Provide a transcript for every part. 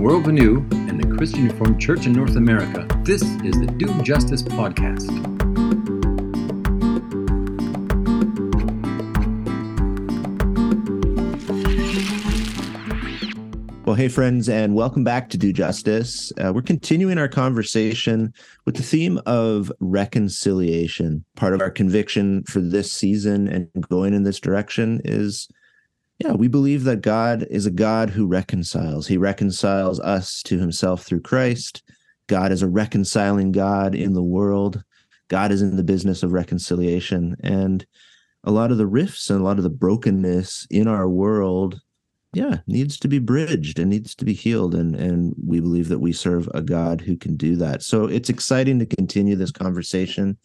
World Renew and the Christian Reformed Church in North America, this is the Do Justice Podcast. Well, hey, friends, and welcome back to Do Justice. Uh, we're continuing our conversation with the theme of reconciliation. Part of our conviction for this season and going in this direction is yeah, we believe that God is a God who reconciles. He reconciles us to himself through Christ. God is a reconciling God in the world. God is in the business of reconciliation. And a lot of the rifts and a lot of the brokenness in our world, yeah, needs to be bridged and needs to be healed. And, and we believe that we serve a God who can do that. So it's exciting to continue this conversation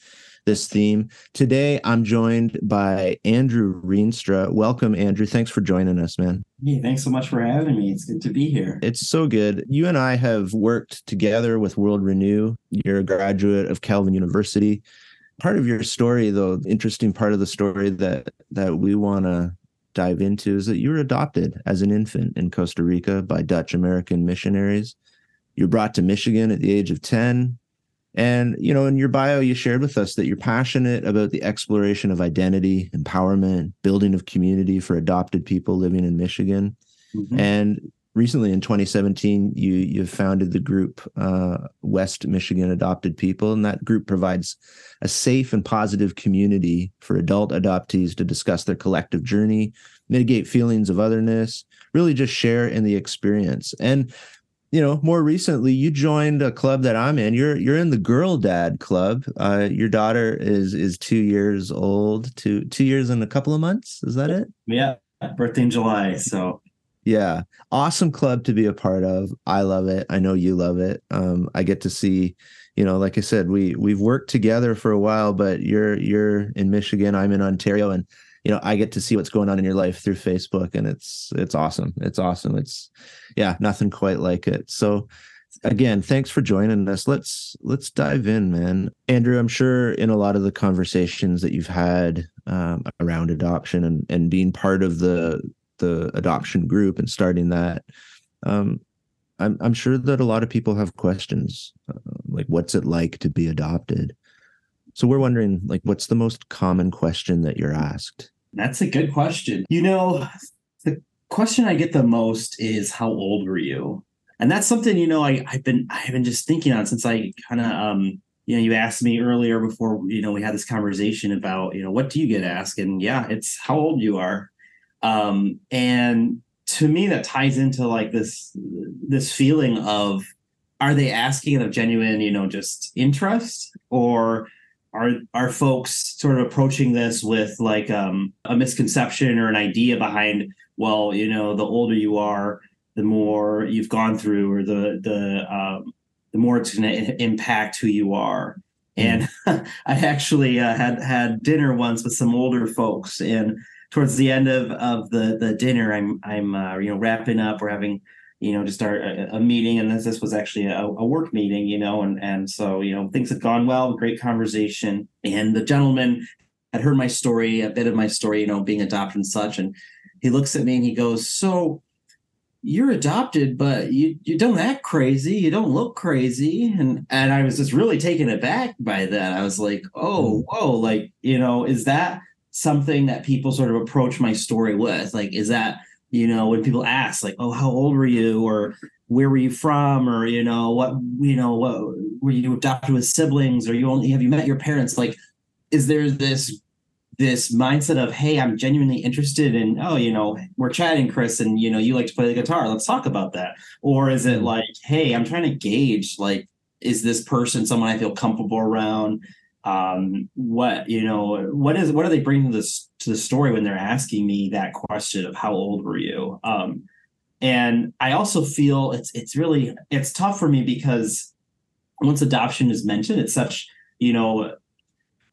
this theme. Today, I'm joined by Andrew Rienstra. Welcome, Andrew. Thanks for joining us, man. Hey, thanks so much for having me. It's good to be here. It's so good. You and I have worked together with World Renew. You're a graduate of Calvin University. Part of your story, though, interesting part of the story that that we want to dive into is that you were adopted as an infant in Costa Rica by Dutch American missionaries. You were brought to Michigan at the age of 10 and, you know, in your bio, you shared with us that you're passionate about the exploration of identity, empowerment, building of community for adopted people living in Michigan. Mm-hmm. And recently in 2017, you you founded the group uh, West Michigan Adopted People, and that group provides a safe and positive community for adult adoptees to discuss their collective journey, mitigate feelings of otherness, really just share in the experience. And you know, more recently, you joined a club that I'm in. You're you're in the Girl Dad Club. Uh, your daughter is is two years old. Two two years and a couple of months. Is that it? Yeah, birthday in July. So yeah, awesome club to be a part of. I love it. I know you love it. Um, I get to see, you know, like I said, we we've worked together for a while, but you're you're in Michigan. I'm in Ontario, and you know i get to see what's going on in your life through facebook and it's it's awesome. It's awesome. It's yeah nothing quite like it. So again thanks for joining us. Let's let's dive in man. Andrew i'm sure in a lot of the conversations that you've had um, around adoption and and being part of the the adoption group and starting that um, I'm, I'm sure that a lot of people have questions uh, like what's it like to be adopted? So we're wondering like what's the most common question that you're asked that's a good question. You know, the question I get the most is how old were you? And that's something, you know, I, I've been I've been just thinking on since I kind of um you know, you asked me earlier before, you know, we had this conversation about, you know, what do you get asked? And yeah, it's how old you are. Um, and to me, that ties into like this this feeling of are they asking of genuine, you know, just interest or are are folks sort of approaching this with like um, a misconception or an idea behind well you know the older you are the more you've gone through or the the um, the more it's going to impact who you are and hmm. i actually uh, had had dinner once with some older folks and towards the end of of the the dinner i'm i'm uh, you know wrapping up we're having you know, to start a, a meeting. And this, this was actually a, a, work meeting, you know, and, and so, you know, things had gone well, great conversation. And the gentleman had heard my story, a bit of my story, you know, being adopted and such. And he looks at me and he goes, so you're adopted, but you, you don't act crazy. You don't look crazy. And, and I was just really taken aback by that. I was like, oh, hmm. whoa, like, you know, is that something that people sort of approach my story with? Like, is that, you know when people ask like oh how old were you? Or where were you from? Or you know what you know what were you adopted with siblings? Or you only have you met your parents? Like is there this this mindset of hey i'm genuinely interested in oh you know we're chatting chris and you know you like to play the guitar. Let's talk about that. Or is it mm-hmm. like hey i'm trying to gauge like is this person someone i feel comfortable around? Um, what you know what is what are they bringing to this to the story when they're asking me that question of how old were you um, and i also feel it's it's really it's tough for me because once adoption is mentioned it's such you know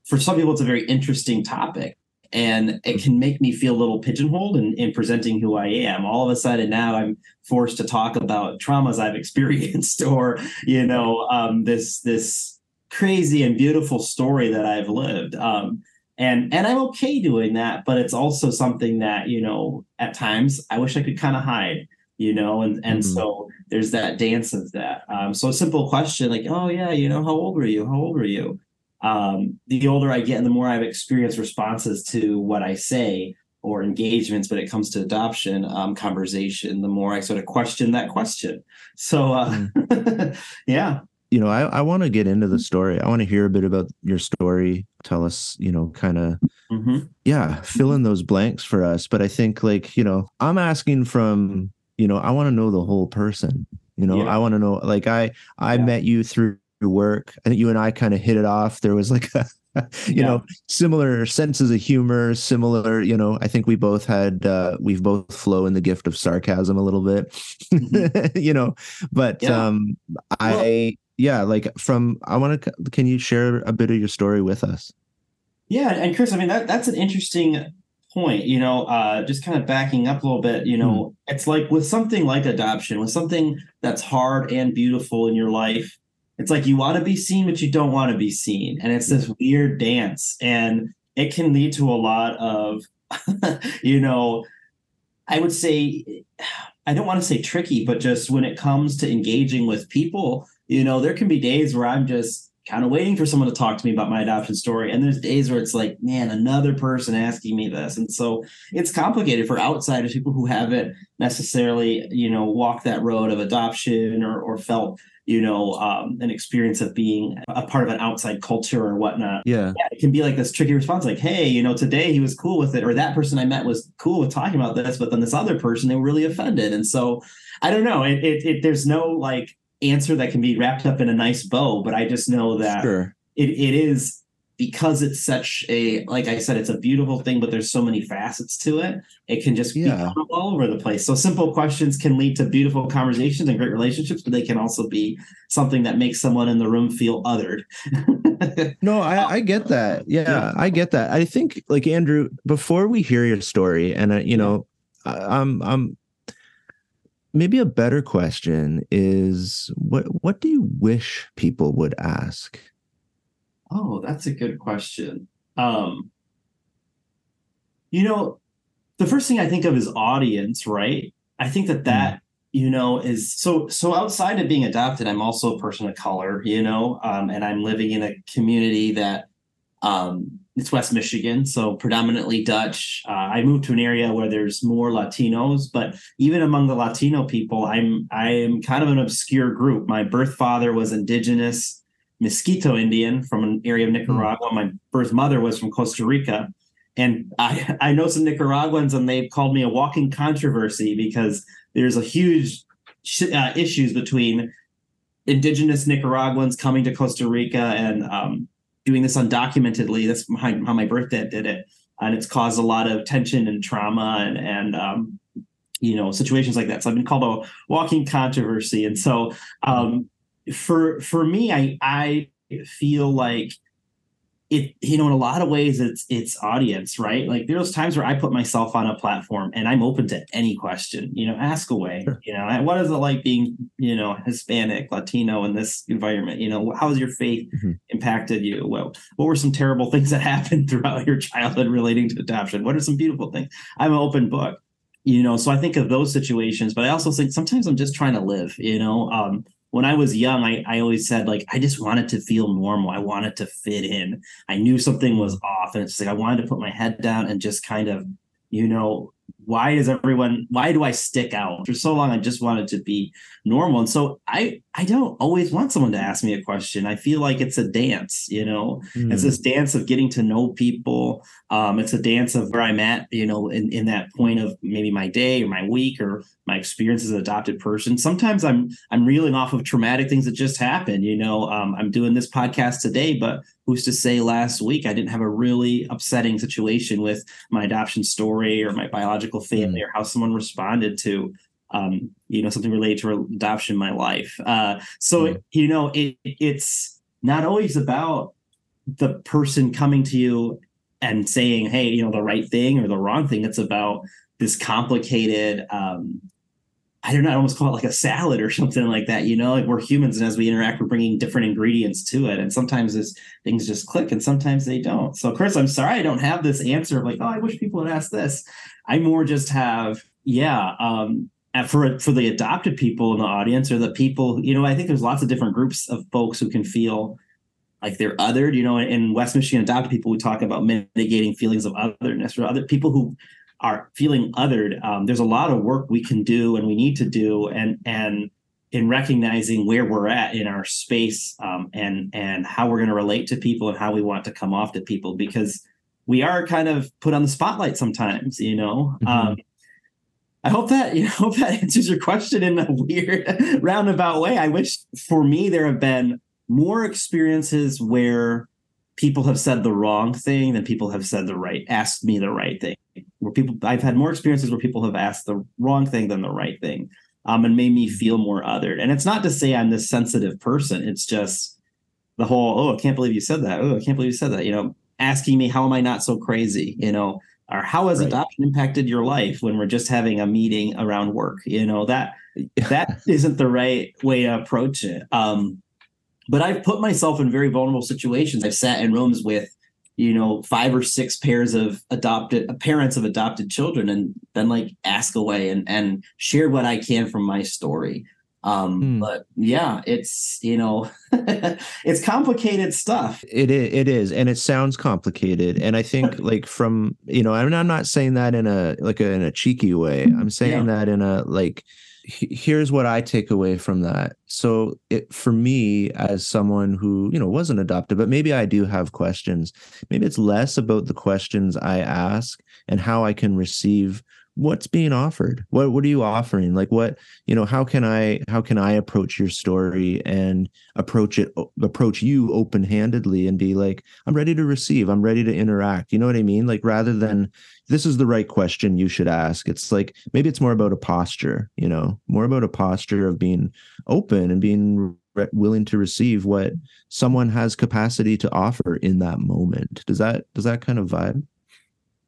for some people it's a very interesting topic and it can make me feel a little pigeonholed in, in presenting who I am. All of a sudden now I'm forced to talk about traumas I've experienced or, you know, um, this this crazy and beautiful story that I've lived. Um, and and I'm okay doing that, but it's also something that you know at times I wish I could kind of hide, you know, and and mm-hmm. so there's that dance of that. Um, so a simple question like, oh yeah, you know, how old were you? How old were you? Um, the older I get and the more I've experienced responses to what I say or engagements when it comes to adoption um, conversation, the more I sort of question that question. So uh, mm. yeah. You know, I, I want to get into the story. I want to hear a bit about your story. Tell us, you know, kind of, mm-hmm. yeah, fill in those blanks for us. But I think, like, you know, I'm asking from you know i want to know the whole person you know yeah. i want to know like i i yeah. met you through work i think you and i kind of hit it off there was like a you yeah. know similar senses of humor similar you know i think we both had uh we've both flow in the gift of sarcasm a little bit mm-hmm. you know but um i yeah like from i want to can you share a bit of your story with us yeah and chris i mean that that's an interesting point, you know, uh, just kind of backing up a little bit, you know, mm. it's like with something like adoption, with something that's hard and beautiful in your life, it's like you want to be seen, but you don't want to be seen. And it's this weird dance. And it can lead to a lot of, you know, I would say, I don't want to say tricky, but just when it comes to engaging with people, you know, there can be days where I'm just kind of waiting for someone to talk to me about my adoption story. And there's days where it's like, man, another person asking me this. And so it's complicated for outsiders, people who haven't necessarily, you know, walked that road of adoption or, or felt, you know, um, an experience of being a part of an outside culture or whatnot. Yeah. yeah. It can be like this tricky response, like, hey, you know, today he was cool with it, or that person I met was cool with talking about this, but then this other person, they were really offended. And so I don't know. It, it, it there's no like answer that can be wrapped up in a nice bow, but I just know that sure. it, it is because it's such a like I said, it's a beautiful thing, but there's so many facets to it. It can just yeah. be all over the place. So simple questions can lead to beautiful conversations and great relationships, but they can also be something that makes someone in the room feel othered. no, I, I, get that. Yeah, yeah, I get that. I think like Andrew, before we hear your story, and uh, you know, I'm I'm maybe a better question is what what do you wish people would ask? Oh that's a good question. Um you know the first thing i think of is audience right? I think that that mm. you know is so so outside of being adopted i'm also a person of color you know um, and i'm living in a community that um it's West Michigan, so predominantly Dutch. Uh, I moved to an area where there's more Latinos, but even among the Latino people, I'm I am kind of an obscure group. My birth father was indigenous Miskito Indian from an area of Nicaragua. Mm. My birth mother was from Costa Rica, and I I know some Nicaraguans, and they've called me a walking controversy because there's a huge uh, issues between indigenous Nicaraguans coming to Costa Rica and um, doing this undocumentedly. That's how, how my birth dad did it, and it's caused a lot of tension and trauma and and um, you know situations like that. So I've been called a walking controversy, and so um, for for me, I I feel like it you know in a lot of ways it's it's audience right? Like there's times where i put myself on a platform and i'm open to any question you know ask away sure. you know what is it like being you know hispanic latino in this environment? You know how has your faith mm-hmm. impacted you? Well what were some terrible things that happened throughout your childhood relating to adoption? What are some beautiful things? I'm an open book you know so i think of those situations but i also think sometimes i'm just trying to live you know um when I was young, I, I always said like I just wanted to feel normal. I wanted to fit in. I knew something was off, and it's like I wanted to put my head down and just kind of, you know, why does everyone why do i stick out? For so long i just wanted to be normal. And so i i don't always want someone to ask me a question. I feel like it's a dance you know? Mm. it's this dance of getting to know people. Um it's a dance of where i'm at you know in, in that point of maybe my day or my week or my experience as an adopted person. Sometimes i'm i'm reeling off of traumatic things that just happened you know? Um, i'm doing this podcast today but who's to say last week I didn't have a really upsetting situation with my adoption story or my biological family mm. or how someone responded to um, you know something related to adoption in my life. Uh, so mm. you know it, it's not always about the person coming to you and saying, "Hey, you know the right thing or the wrong thing." It's about this complicated um, I don't know, I almost call it like a salad or something like that. You know, like we're humans, and as we interact, we're bringing different ingredients to it. And sometimes this things just click, and sometimes they don't. So, Chris, I'm sorry I don't have this answer of like, oh, I wish people had asked this. I more just have, yeah, um, for for the adopted people in the audience or the people, you know, I think there's lots of different groups of folks who can feel like they're othered. You know, in West Michigan adopted people, we talk about mitigating feelings of otherness or other people who are feeling othered. Um, there's a lot of work we can do and we need to do, and and in recognizing where we're at in our space um, and and how we're going to relate to people and how we want to come off to people because we are kind of put on the spotlight sometimes you know mm-hmm. um, i hope that you know, hope that answers your question in a weird roundabout way i wish for me there have been more experiences where people have said the wrong thing than people have said the right asked me the right thing where people i've had more experiences where people have asked the wrong thing than the right thing um, and made me feel more othered. And it's not to say I'm this sensitive person. It's just the whole, oh, I can't believe you said that. Oh, I can't believe you said that. You know, asking me, how am I not so crazy? You know, or how has right. adoption impacted your life when we're just having a meeting around work? You know, that that isn't the right way to approach it. Um, but I've put myself in very vulnerable situations. I've sat in rooms with you know five or six pairs of adopted uh, parents of adopted children and then like ask away and and share what i can from my story um hmm. but yeah it's you know it's complicated stuff it is, it is and it sounds complicated and i think like from you know I'm, I'm not saying that in a like a, in a cheeky way i'm saying yeah. that in a like here's what I take away from that. So, it, for me, as someone who you know wasn't adopted, but maybe I do have questions. Maybe it's less about the questions I ask and how I can receive what's being offered. What what are you offering? Like what you know? How can I how can I approach your story and approach it approach you open handedly and be like, I'm ready to receive. I'm ready to interact. You know what I mean? Like rather than this is the right question you should ask. It's like maybe it's more about a posture, you know, more about a posture of being open and being re- willing to receive what someone has capacity to offer in that moment. Does that does that kind of vibe?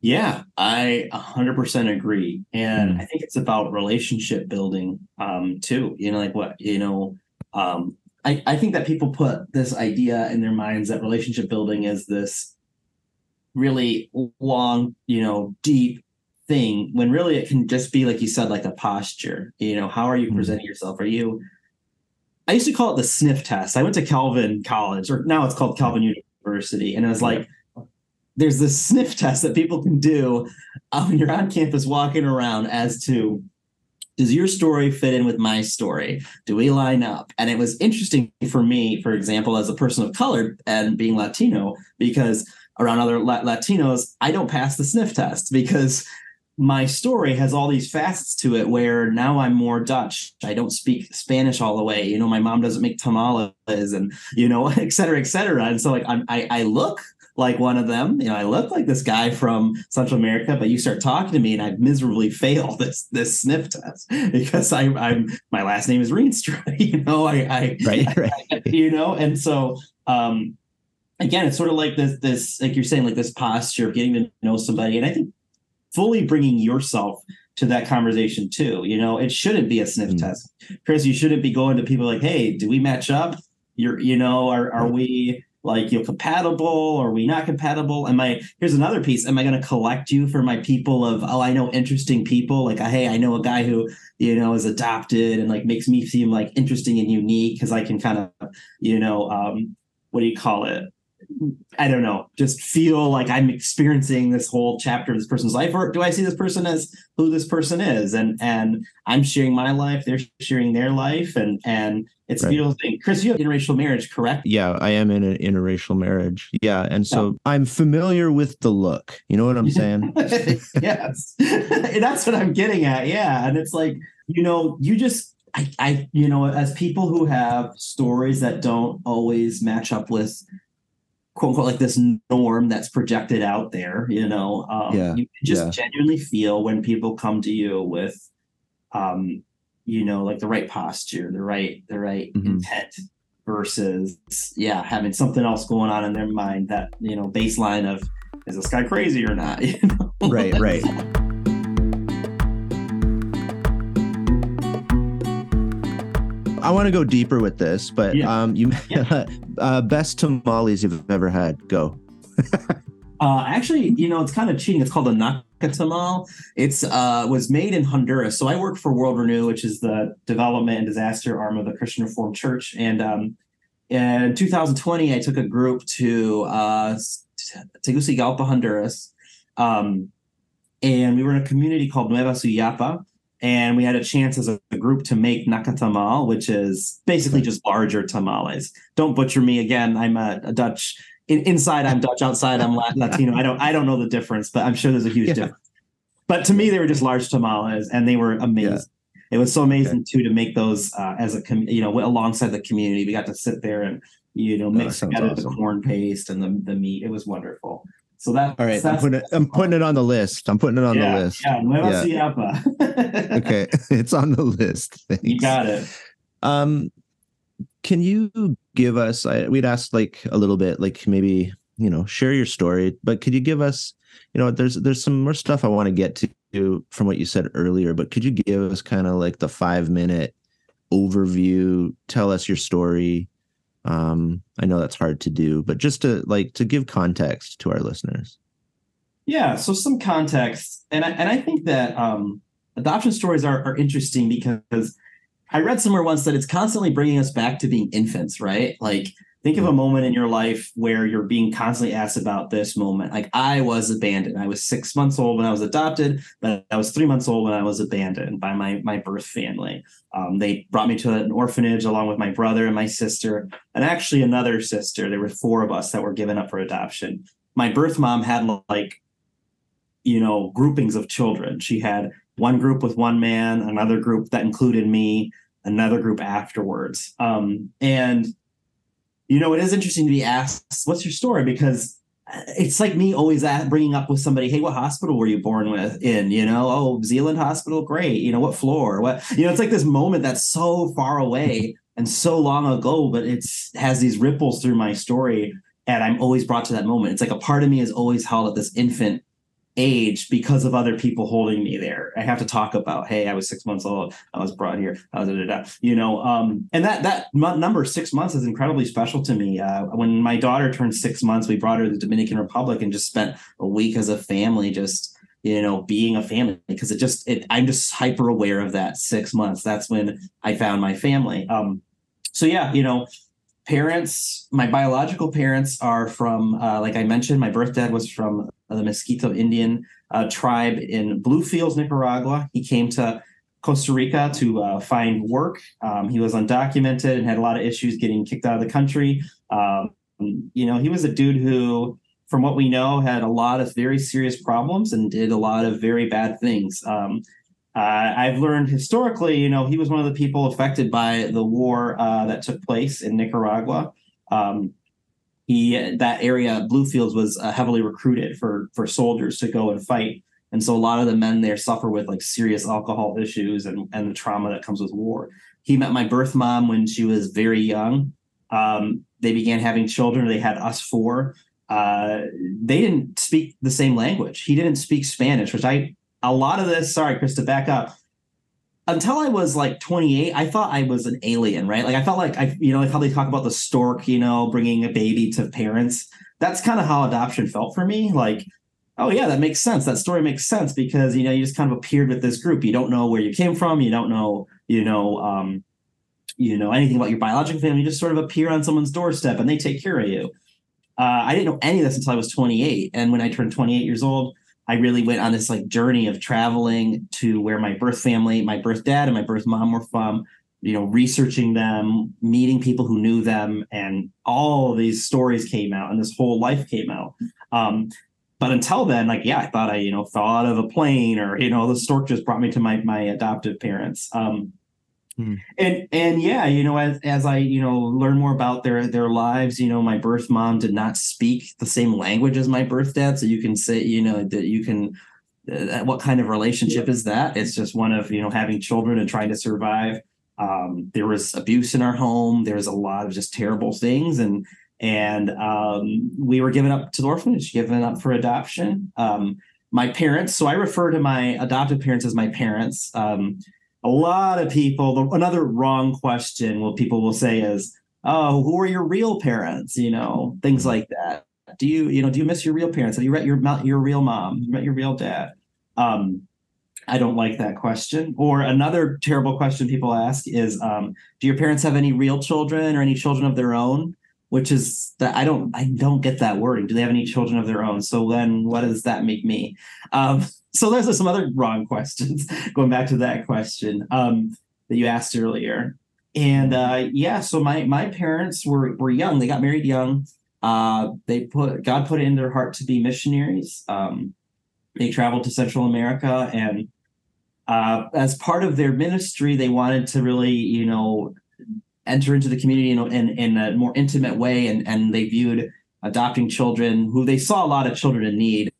Yeah, I 100% agree. And mm. I think it's about relationship building um, too. You know, like what, you know, um, I, I think that people put this idea in their minds that relationship building is this really long, you know, deep thing when really it can just be like you said, like a posture. You know, how are you mm-hmm. presenting yourself? Are you I used to call it the sniff test. I went to Calvin College, or now it's called Calvin University, and it was like there's this sniff test that people can do when you're on campus walking around as to does your story fit in with my story? Do we line up? And it was interesting for me, for example, as a person of color and being Latino, because around other Latinos, I don't pass the sniff test because my story has all these facets to it where now I'm more Dutch. I don't speak Spanish all the way. You know, my mom doesn't make tamales and, you know, et cetera, et cetera. And so like I'm, I, I look like one of them. You know, I look like this guy from Central America, but you start talking to me and I miserably fail this this sniff test because I, I'm my last name is Rienstra. You know, I, I right, right. I, you know, and so um again, it's sort of like this, this, like you're saying, like this posture of getting to know somebody. And I think fully bringing yourself to that conversation too. You know, it shouldn't be a sniff mm. test. Chris, you shouldn't be going to people like, hey, do we match up? You're, you know, are, are we like you know compatible? Are we not compatible? Am i here's another piece. Am i going to collect you for my people of oh i know interesting people? Like hey i know a guy who you know is adopted and like makes me seem like interesting and unique because i can kind of you know um what do you call it I don't know, just feel like I'm experiencing this whole chapter of this person's life, or do I see this person as who this person is? And and I'm sharing my life, they're sharing their life, and and it's right. a beautiful thing. Chris, you have interracial marriage, correct? Yeah, I am in an interracial marriage. Yeah, and so oh. I'm familiar with the look. You know what I'm saying? yes, that's what I'm getting at. Yeah, and it's like you know, you just I, I, you know, as people who have stories that don't always match up with quote unquote like this norm that's projected out there you know um, yeah, you just yeah. genuinely feel when people come to you with um you know like the right posture the right the right mm-hmm. intent versus yeah having something else going on in their mind that you know baseline of is this guy crazy or not you know? right right I want to go deeper with this, but yeah. um, you yeah. uh, best tamales you've ever had. Go. Uh, actually, you know, it's kind of cheating. It's called a nacatamal. It's uh, was made in Honduras. So I work for World Renew, which is the development and disaster arm of the Christian Reformed Church. And um, in 2020, I took a group to uh, Tegucigalpa, Honduras, um, and we were in a community called Nueva Suyapa. And we had a chance as a, group to make nacatamal, which is basically just larger tamales. Don't butcher me again. I'm a, a Dutch in, inside I'm Dutch, outside I'm Latino. I don't I don't know the difference, but I'm sure there's a huge yeah. difference. But to me, they were just large tamales, and they were amazing. Yeah. It was so amazing okay. too to make those uh, as a com- you know alongside the community. We got to sit there and you know mix oh, together awesome. the corn paste and the the meat. It was wonderful. So that all right. I'm putting it. I'm putting it on the list. I'm putting it on yeah, the list. Yeah, Nueva yeah. okay, it's on the list. Thanks. You got it. Um, can you give us I, we'd asked like a little bit like maybe you know share your story but could you give us you know there's there's some more stuff i want to get to from what you said earlier but could you give us kind of like the five minute overview tell us your story um i know that's hard to do but just to like to give context to our listeners. Yeah so some context and i and i think that um adoption stories are, are interesting because I read somewhere once that it's constantly bringing us back to being infants, right? Like, think of a moment in your life where you're being constantly asked about this moment. Like, I was abandoned. I was six months old when I was adopted, but I was three months old when I was abandoned by my my birth family. Um, they brought me to an orphanage along with my brother and my sister, and actually another sister. There were four of us that were given up for adoption. My birth mom had like, you know, groupings of children. She had one group with one man, another group that included me, another group afterwards. Um, and you know, it is interesting to be asked, "What's your story?" Because it's like me always bringing up with somebody, "Hey, what hospital were you born with in?" You know, "Oh, Zeeland Hospital, great." You know, what floor? What? You know, it's like this moment that's so far away and so long ago, but it's has these ripples through my story, and I'm always brought to that moment. It's like a part of me is always held at this infant age because of other people holding me there. I have to talk about, hey, I was six months old, I was brought here, da, da, da, you know, um, and that that number six months is incredibly special to me. Uh, when my daughter turned six months, we brought her to the Dominican Republic and just spent a week as a family, just you know, being a family because it just it, I'm just hyper aware of that six months. That's when I found my family. Um, so yeah, you know, parents my biological parents are from uh, like i mentioned my birth dad was from the Miskito Indian uh, tribe in Bluefields, Nicaragua. He came to Costa Rica to uh, find work. Um, he was undocumented and had a lot of issues getting kicked out of the country. Um, you know, he was a dude who, from what we know, had a lot of very serious problems and did a lot of very bad things. Um, uh, I've learned historically, you know, he was one of the people affected by the war uh, that took place in Nicaragua. Um, he that area Bluefields was uh, heavily recruited for for soldiers to go and fight. And so a lot of the men there suffer with like serious alcohol issues and and the trauma that comes with war. He met my birth mom when she was very young. Um, they began having children. They had us four. Uh, they didn't speak the same language. He didn't speak spanish which i a lot of this sorry chris to back up until I was like 28, I thought I was an alien, right? Like I felt like I, you know, like how they talk about the stork, you know, bringing a baby to parents. That's kind of how adoption felt for me. Like, oh yeah, that makes sense. That story makes sense because you know you just kind of appeared with this group. You don't know where you came from. You don't know, you know, um, you know anything about your biological family. You just sort of appear on someone's doorstep and they take care of you. Uh, I didn't know any of this until I was 28, and when I turned 28 years old, I really went on this like journey of traveling to where my birth family, my birth dad and my birth mom were from, you know, researching them, meeting people who knew them, and all these stories came out and this whole life came out. Um, but until then, like, yeah, I thought I, you know, out of a plane or, you know, the stork just brought me to my my adoptive parents. Um, Hmm. And and yeah, you know, as as I you know learn more about their their lives, you know, my birth mom did not speak the same language as my birth dad, so you can say you know that you can. Uh, what kind of relationship is that? It's just one of you know having children and trying to survive. Um, there was abuse in our home. There was a lot of just terrible things, and and um, we were given up to the orphanage, given up for adoption. Um, my parents, so I refer to my adoptive parents as my parents. A lot of people another wrong question what people will say is oh who are your real parents you know things mm-hmm. like that Do you, you know, do you miss your real parents? Have you met your your real mom? You met your real dad? Um, I don't like that question. Or another terrible question people ask is, um, do your parents have any real children or any children of their own? Which is that I don't I don't get that wording. Do they have any children of their own? So then what does that make me? Um, so are some other wrong questions going back to that question um, that you asked earlier. And uh, yeah, so my my parents were were young. They got married young. Uh, they put God put it in their heart to be missionaries. Um, they traveled to Central America, and uh, as part of their ministry, they wanted to really, you know, enter into the community in, in, in a more intimate way, and and they viewed adopting children who they saw a lot of children in need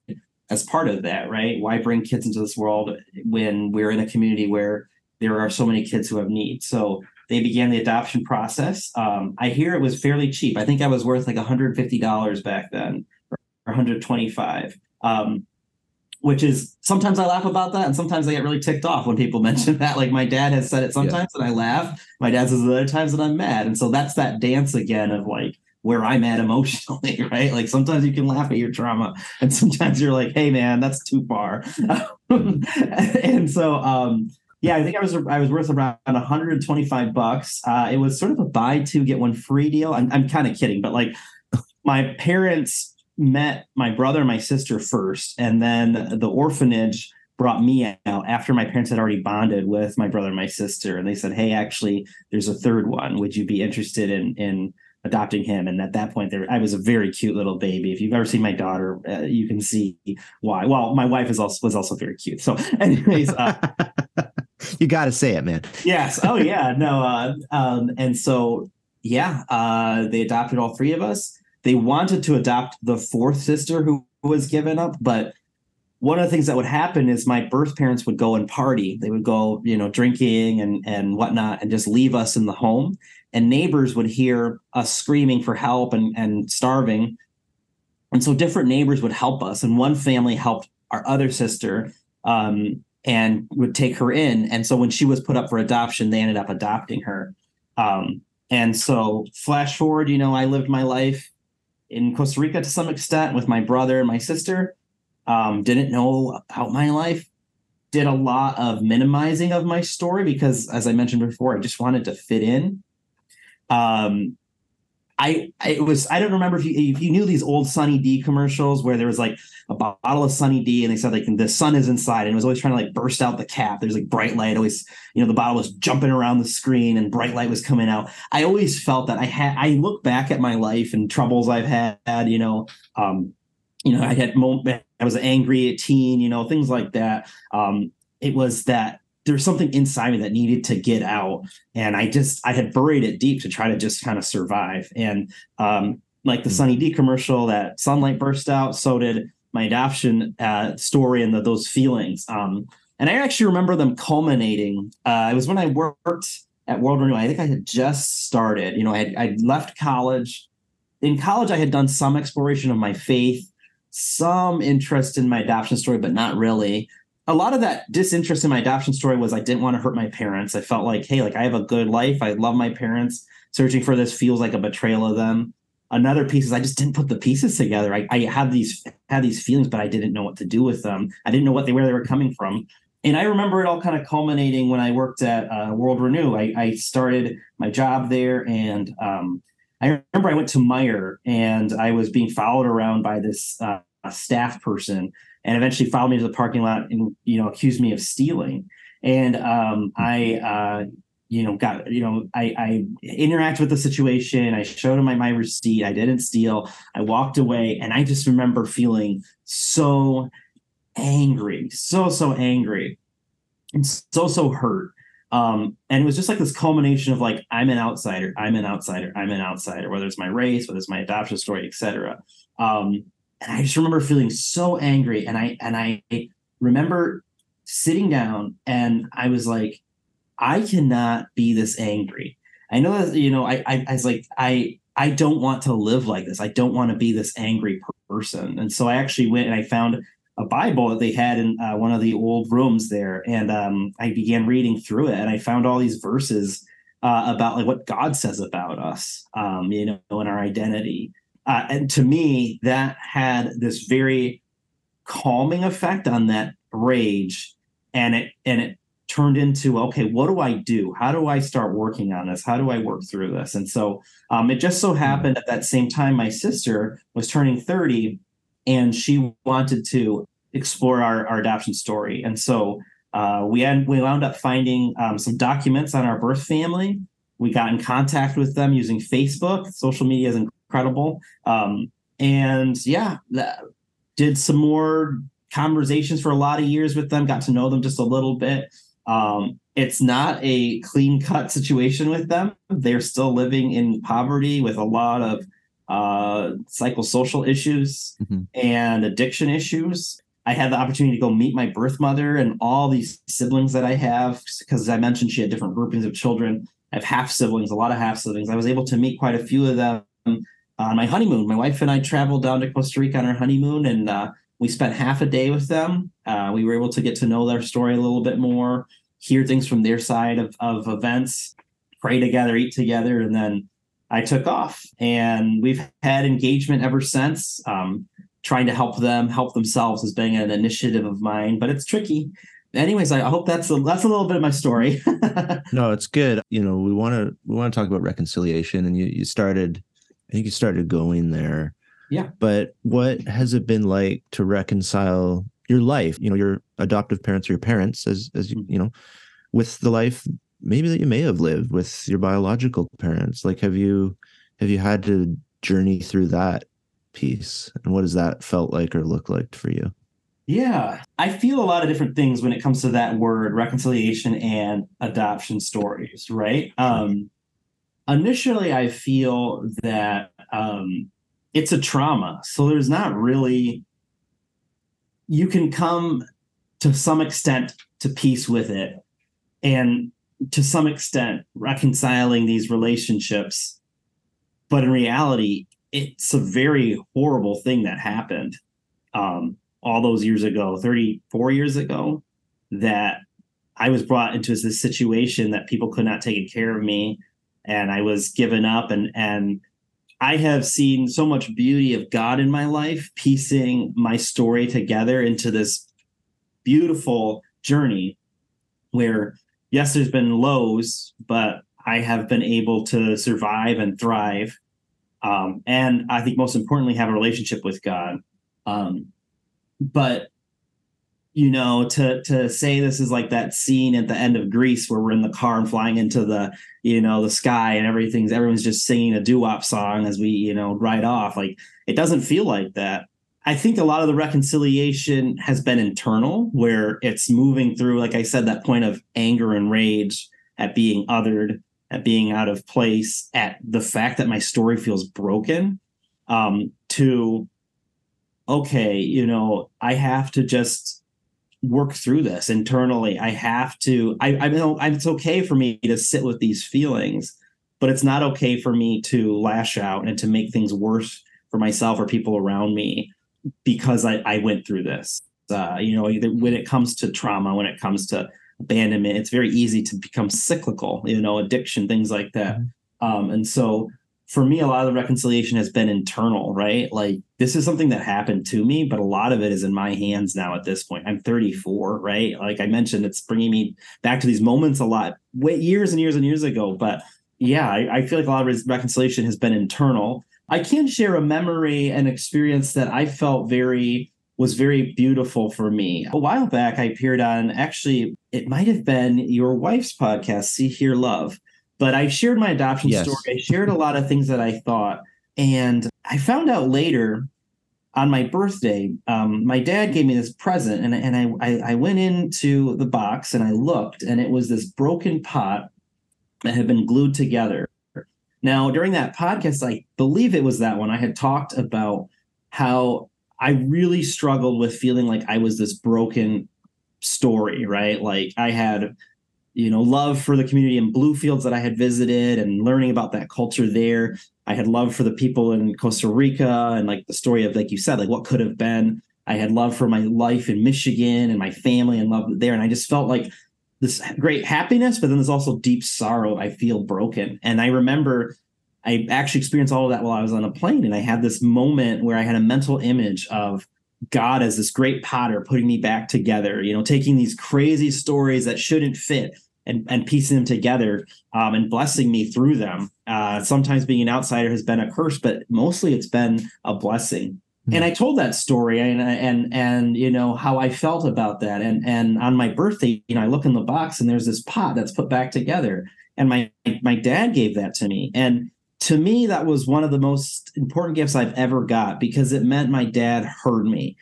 as part of that, right? Why bring kids into this world when we're in a community where there are so many kids who have needs? So they began the adoption process. Um, I hear it was fairly cheap. I think I was worth like $150 back then, or 125. Um, which is sometimes I laugh about that, and sometimes I get really ticked off when people mention that. Like my dad has said it sometimes, yeah. and I laugh. My dad says other times, and I'm mad. And so that's that dance again of like where I'm at emotionally, right? Like sometimes you can laugh at your trauma, and sometimes you're like, "Hey, man, that's too far." and so, um, yeah, I think I was I was worth around 125 bucks. Uh, it was sort of a buy two get one free deal. I'm, I'm kind of kidding, but like my parents met my brother and my sister first, and then the orphanage brought me out after my parents had already bonded with my brother and my sister, and they said, "Hey, actually, there's a third one. Would you be interested in in adopting him?" And at that point, there I was a very cute little baby. If you've ever seen my daughter, uh, you can see why. Well, my wife is also was also very cute. So, anyways. Uh, you got to say it, man. Yes. Oh, yeah. No. Uh, um, and so, yeah, uh, they adopted all three of us. They wanted to adopt the fourth sister who was given up, but one of the things that would happen is my birth parents would go and party. They would go, you know, drinking and and whatnot, and just leave us in the home. And neighbors would hear us screaming for help and and starving, and so different neighbors would help us. And one family helped our other sister, um, and would take her in. And so when she was put up for adoption, they ended up adopting her. Um, and so flash forward, you know, I lived my life in Costa Rica to some extent with my brother and my sister. Um, didn't know about my life. Did a lot of minimizing of my story because, as I mentioned before, I just wanted to fit in. Um, I it was I don't remember if you if you knew these old Sunny D commercials where there was like a bottle of Sunny D and they said like the sun is inside and it was always trying to like burst out the cap. There's like bright light always you know the bottle was jumping around the screen and bright light was coming out. I always felt that I had I look back at my life and troubles I've had you know um you know I had moment I was angry at teen you know things like that. Um it was that there's something inside me that needed to get out. And i just i had buried it deep to try to just kind of survive. And um, like the hmm. sunny d commercial that sunlight burst out so did my adoption uh, story and the, those feelings. Um, and i actually remember them culminating uh, it was when i worked at world renew i think i had just started you know i had I'd left college. In college i had done some exploration of my faith some interest in my adoption story but not really a lot of that disinterest in my adoption story was I didn't want to hurt my parents. I felt like, hey, like I have a good life. I love my parents. Searching for this feels like a betrayal of them. Another piece is I just didn't put the pieces together. I, I had these had these feelings, but I didn't know what to do with them. I didn't know what they where they were coming from. And I remember it all kind of culminating when I worked at uh, World Renew. I, I, started my job there, and um, I remember I went to Meijer, and I was being followed around by this uh, staff person and eventually followed me to the parking lot and you know accused me of stealing. And um, I, uh, you know, got you know, I, I interacted with the situation. I showed him my, my receipt. I didn't steal. I walked away, and I just remember feeling so angry, so so angry, and so so hurt. Um, and it was just like this culmination of like I'm an outsider, I'm an outsider, I'm an outsider, whether it's my race, whether it's my adoption story, etc. Um, and I just remember feeling so angry. And I and I remember sitting down and I was like, I cannot be this angry. I know that you know, I I, I was like, I I don't want to live like this. I don't want to be this angry person. And so I actually went and I found a Bible that they had in uh, one of the old rooms there, and um, I began reading through it, and I found all these verses uh, about like what God says about us, um, you know, and our identity uh, and to me, that had this very calming effect on that rage, and it and it turned into okay, what do I do? How do I start working on this? How do I work through this? And so um, it just so hmm. happened at that same time, my sister was turning thirty, and she wanted to explore our, our adoption story, and so. Uh, we had we wound up finding um, some documents on our birth family. We got in contact with them using Facebook. Social media is incredible. Um, and yeah, that, did some more conversations for a lot of years with them. Got to know them just a little bit. Um, it's not a clean cut situation with them. They're still living in poverty with a lot of uh, psychosocial issues mm-hmm. and addiction issues. I had the opportunity to go meet my birth mother and all these siblings that I have because as I mentioned she had different groupings of children. I have half siblings, a lot of half siblings. I was able to meet quite a few of them on my honeymoon. My wife and I traveled down to Costa Rica on our honeymoon, and uh, we spent half a day with them. Uh, we were able to get to know their story a little bit more, hear things from their side of, of events, pray together, eat together, and then I took off. And we've had engagement ever since. Um, trying to help them help themselves has been an initiative of mine, but it's tricky. Anyways, I hope that's a, that's a little bit of my story. no, it's good. You know, we want to we want to talk about reconciliation, and you you started think you started going there. Yeah. But what has it been like to reconcile your life, you know, your adoptive parents or your parents as as you, mm-hmm. you know, with the life maybe that you may have lived with your biological parents? Like have you have you had to journey through that piece? And what has that felt like or looked like for you? Yeah, I feel a lot of different things when it comes to that word reconciliation and adoption stories, right? Um, initially I feel that um, it's a trauma. So there's not really, you can come to some extent to peace with it and to some extent reconciling these relationships. But in reality, it's a very horrible thing that happened um, all those years ago, 34 years ago, that I was brought into this situation that people could not take care of me and I was given up and and I have seen so much beauty of God in my life, piecing my story together into this beautiful journey where yes, there's been lows, but I have been able to survive and thrive. Um, and I think most importantly, have a relationship with God. Um, but you know, to to say this is like that scene at the end of Grease where we're in the car and flying into the, you know, the sky and everything's everyone's just singing a doo-wop song as we, you know, ride off. Like it doesn't feel like that. I think a lot of the reconciliation has been internal, where it's moving through, like I said, that point of anger and rage at being othered, at being out of place, at the fact that my story feels broken, um, to okay, you know, I have to just work through this internally. I have to. I, I know it's okay for me to sit with these feelings, but it's not okay for me to lash out and to make things worse for myself or people around me because I, I went through this. Uh, you know, when it comes to trauma, when it comes to abandonment, it's very easy to become cyclical. You know, addiction, things like that. Mm-hmm. Um, and so for me, a lot of the reconciliation has been internal, right? Like this is something that happened to me, but a lot of it is in my hands now at this point. I'm 34, right? Like I mentioned, it's bringing me back to these moments a lot, way, years and years and years ago. But yeah, I, I feel like a lot of reconciliation has been internal. I can share a memory and experience that I felt very was very beautiful for me. A while back, I appeared on actually, it might have been your wife's podcast, See Hear Love but I shared my adoption yes. story. I shared a lot of things that I thought. And I found out later on my birthday, um, my dad gave me this present, and, and I, I, I went into the box and I looked, and it was this broken pot that had been glued together. Now, during that podcast, I believe it was that one, I had talked about how I really struggled with feeling like I was this broken story, right? Like I had you know love for the community in bluefields that i had visited and learning about that culture there. I had love for the people in costa rica and like the story of like you said like what could have been. I had love for my life in michigan and my family and love there. And i just felt like this great happiness but then there's also deep sorrow i feel broken. And i remember I actually experienced all of that while I was on a plane. And I had this moment where I had a mental image of God as this great potter putting me back together, you know, taking these crazy stories that shouldn't fit and, and piecing them together um, and blessing me through them. Uh, sometimes being an outsider has been a curse, but mostly it's been a blessing. Mm-hmm. And I told that story and and and you know how I felt about that. And and on my birthday, you know, I look in the box and there's this pot that's put back together. And my my dad gave that to me. And to me, that was one of the most important gifts I've ever got because it meant my dad heard me.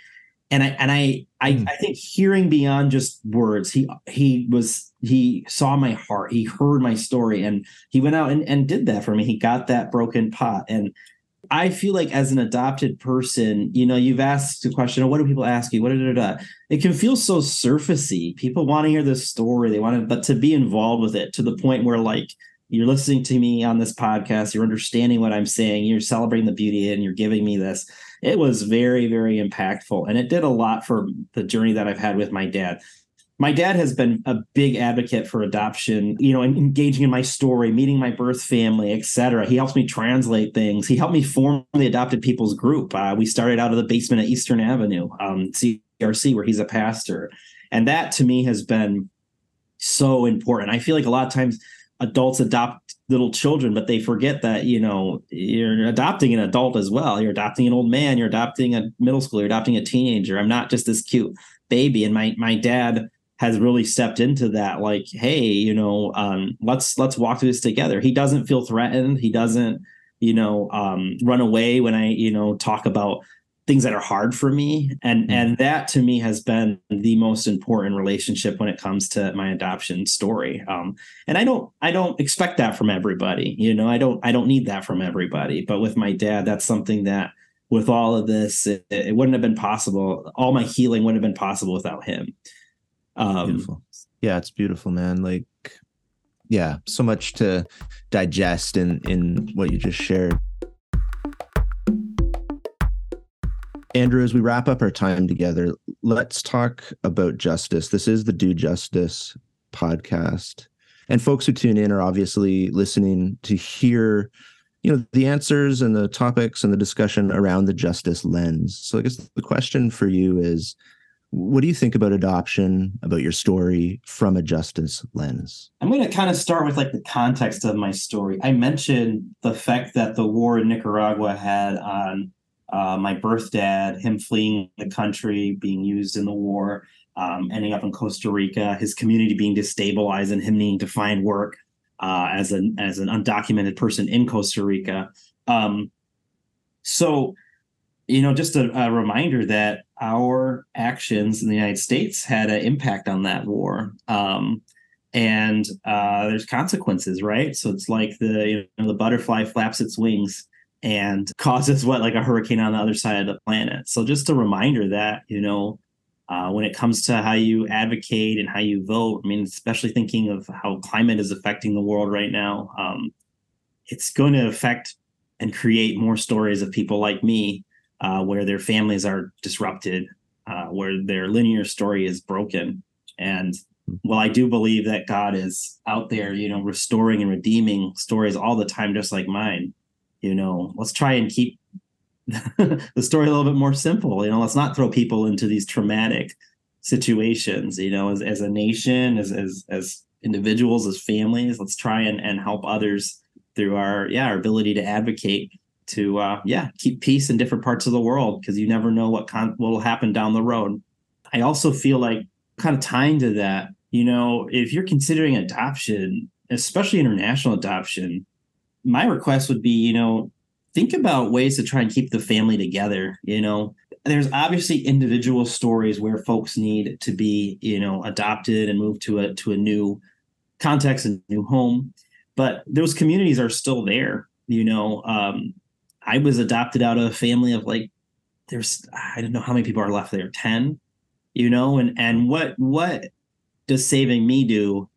And I and I I, mm. I think hearing beyond just words, he he was he saw my heart, he heard my story, and he went out and, and did that for me. He got that broken pot. And I feel like as an adopted person, you know, you've asked the question, oh, what do people ask you? What da, da, da. It can feel so surfacey. People want to hear this story. They want to, but to be involved with it to the point where like you're listening to me on this podcast, you're understanding what I'm saying, you're celebrating the beauty and you're giving me this. It was very, very impactful. And it did a lot for the journey that I've had with my dad. My dad has been a big advocate for adoption, you know, engaging in my story, meeting my birth family, etc. He helps me translate things. He helped me form the adopted people's group. Uh, we started out of the basement at Eastern Avenue, um, CRC, where he's a pastor. And that to me has been so important. I feel like a lot of times adults adopt little children, but they forget that, you know, you're adopting an adult as well. You're adopting an old man, you're adopting a middle schooler, you're adopting a teenager. I'm not just this cute baby. And my my dad has really stepped into that, like, hey, you know, um, let's let's walk through this together. He doesn't feel threatened. He doesn't, you know, um, run away when I, you know, talk about things that are hard for me. And mm-hmm. and that to me has been the most important relationship when it comes to my adoption story. Um, and i don't i don't expect that from everybody you know i don't i don't need that from everybody. But with my dad that's something that with all of this it, it wouldn't have been possible all my healing wouldn't have been possible without him. Um, beautiful. Yeah it's beautiful man. Like yeah so much to digest in in what you just shared Andrew, as we wrap up our time together, let's talk about justice. This is the Do Justice podcast. And folks who tune in are obviously listening to hear, you know, the answers and the topics and the discussion around the justice lens. So I guess the question for you is what do you think about adoption, about your story from a justice lens? I'm going to kind of start with like the context of my story. I mentioned the fact that the war in Nicaragua had on uh, my birth dad, him fleeing the country, being used in the war, um, ending up in Costa Rica, his community being destabilized, and him needing to find work uh, as an as an undocumented person in Costa Rica. Um, so, you know, just a, a, reminder that our actions in the United States had an impact on that war. Um, and uh, there's consequences, right? So it's like the you know the butterfly flaps its wings and causes what like a hurricane on the other side of the planet. So just a reminder that you know uh, when it comes to how you advocate and how you vote, I mean, especially thinking of how climate is affecting the world right now, um, it's going to affect and create more stories of people like me uh, where their families are disrupted, uh, where their linear story is broken. And while I do believe that God is out there, you know, restoring and redeeming stories all the time, just like mine, you know let's try and keep the story a little bit more simple. You know let's not throw people into these traumatic situations you know as, as a nation as, as as individuals as families. Let's try and, and help others through our yeah our ability to advocate to uh yeah keep peace in different parts of the world because you never know what con- what will happen down the road. I also feel like kind of tying to that you know if you're considering adoption especially international adoption my request would be, you know, think about ways to try and keep the family together. You know, there's obviously individual stories where folks need to be, you know, adopted and moved to a to a new context and new home, but those communities are still there. You know, um, I was adopted out of a family of like there's I don't know how many people are left there, ten. You know, and and what what does saving me do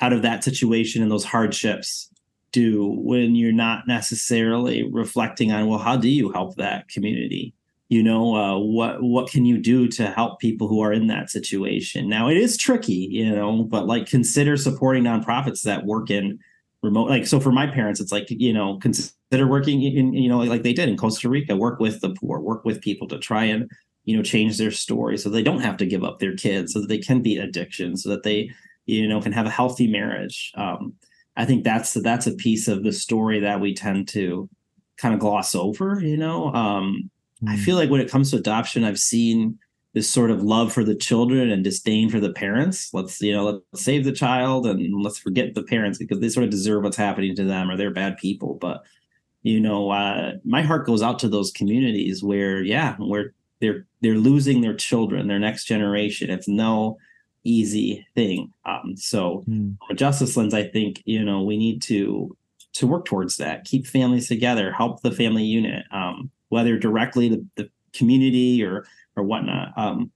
out of that situation and those hardships do when you're not necessarily reflecting on well how do you help that community? You know uh, what what can you do to help people who are in that situation? Now it is tricky you know but like consider supporting nonprofits that work in remote like so for my parents it's like you know consider working in you know like they did in costa rica work with the poor work with people to try and you know change their story so they don't have to give up their kids so that they can beat addiction so that they you know can have a healthy marriage. Um, i think that's that's a piece of the story that we tend to kind of gloss over you know um, mm. i feel like when it comes to adoption i've seen this sort of love for the children and disdain for the parents. Let's, you know, let's save the child and let's forget the parents because they sort of deserve what's happening to them or they're bad people. But, you know, uh, my heart goes out to those communities where, yeah, where they're they're losing their children, their next generation. It's no easy thing. Um, so mm. from a justice lens, I think, you know, we need to to work towards that, keep families together, help the family unit, um, whether directly the, the community or or whatnot. Um,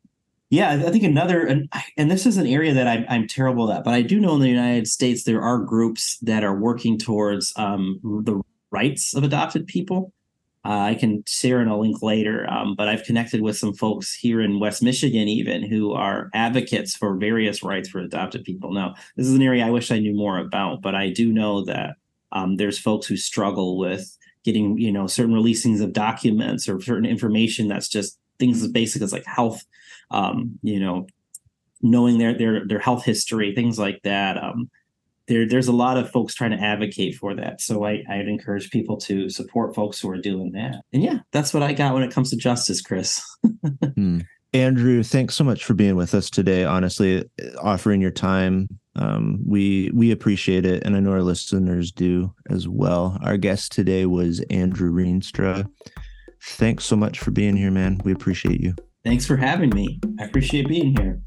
yeah, I think another, and, and this is an area that I'm, I'm terrible at, but I do know in the United States there are groups that are working towards um, the rights of adopted people. Uh, I can share in a link later, um, but I've connected with some folks here in West Michigan, even who are advocates for various rights for adopted people. Now, this is an area I wish I knew more about, but I do know that um, there's folks who struggle with getting, you know, certain releasings of documents or certain information that's just things as basic as like health, um, you know, knowing their their their health history, things like that. Um, there, there's a lot of folks trying to advocate for that. So I, I'd encourage people to support folks who are doing that. And yeah, that's what I got when it comes to justice, Chris. hmm. Andrew, thanks so much for being with us today. Honestly, offering your time, um, we we appreciate it, and I know our listeners do as well. Our guest today was Andrew Rienstra thanks so much for being here, man. We appreciate you. Thanks for having me. I appreciate being here.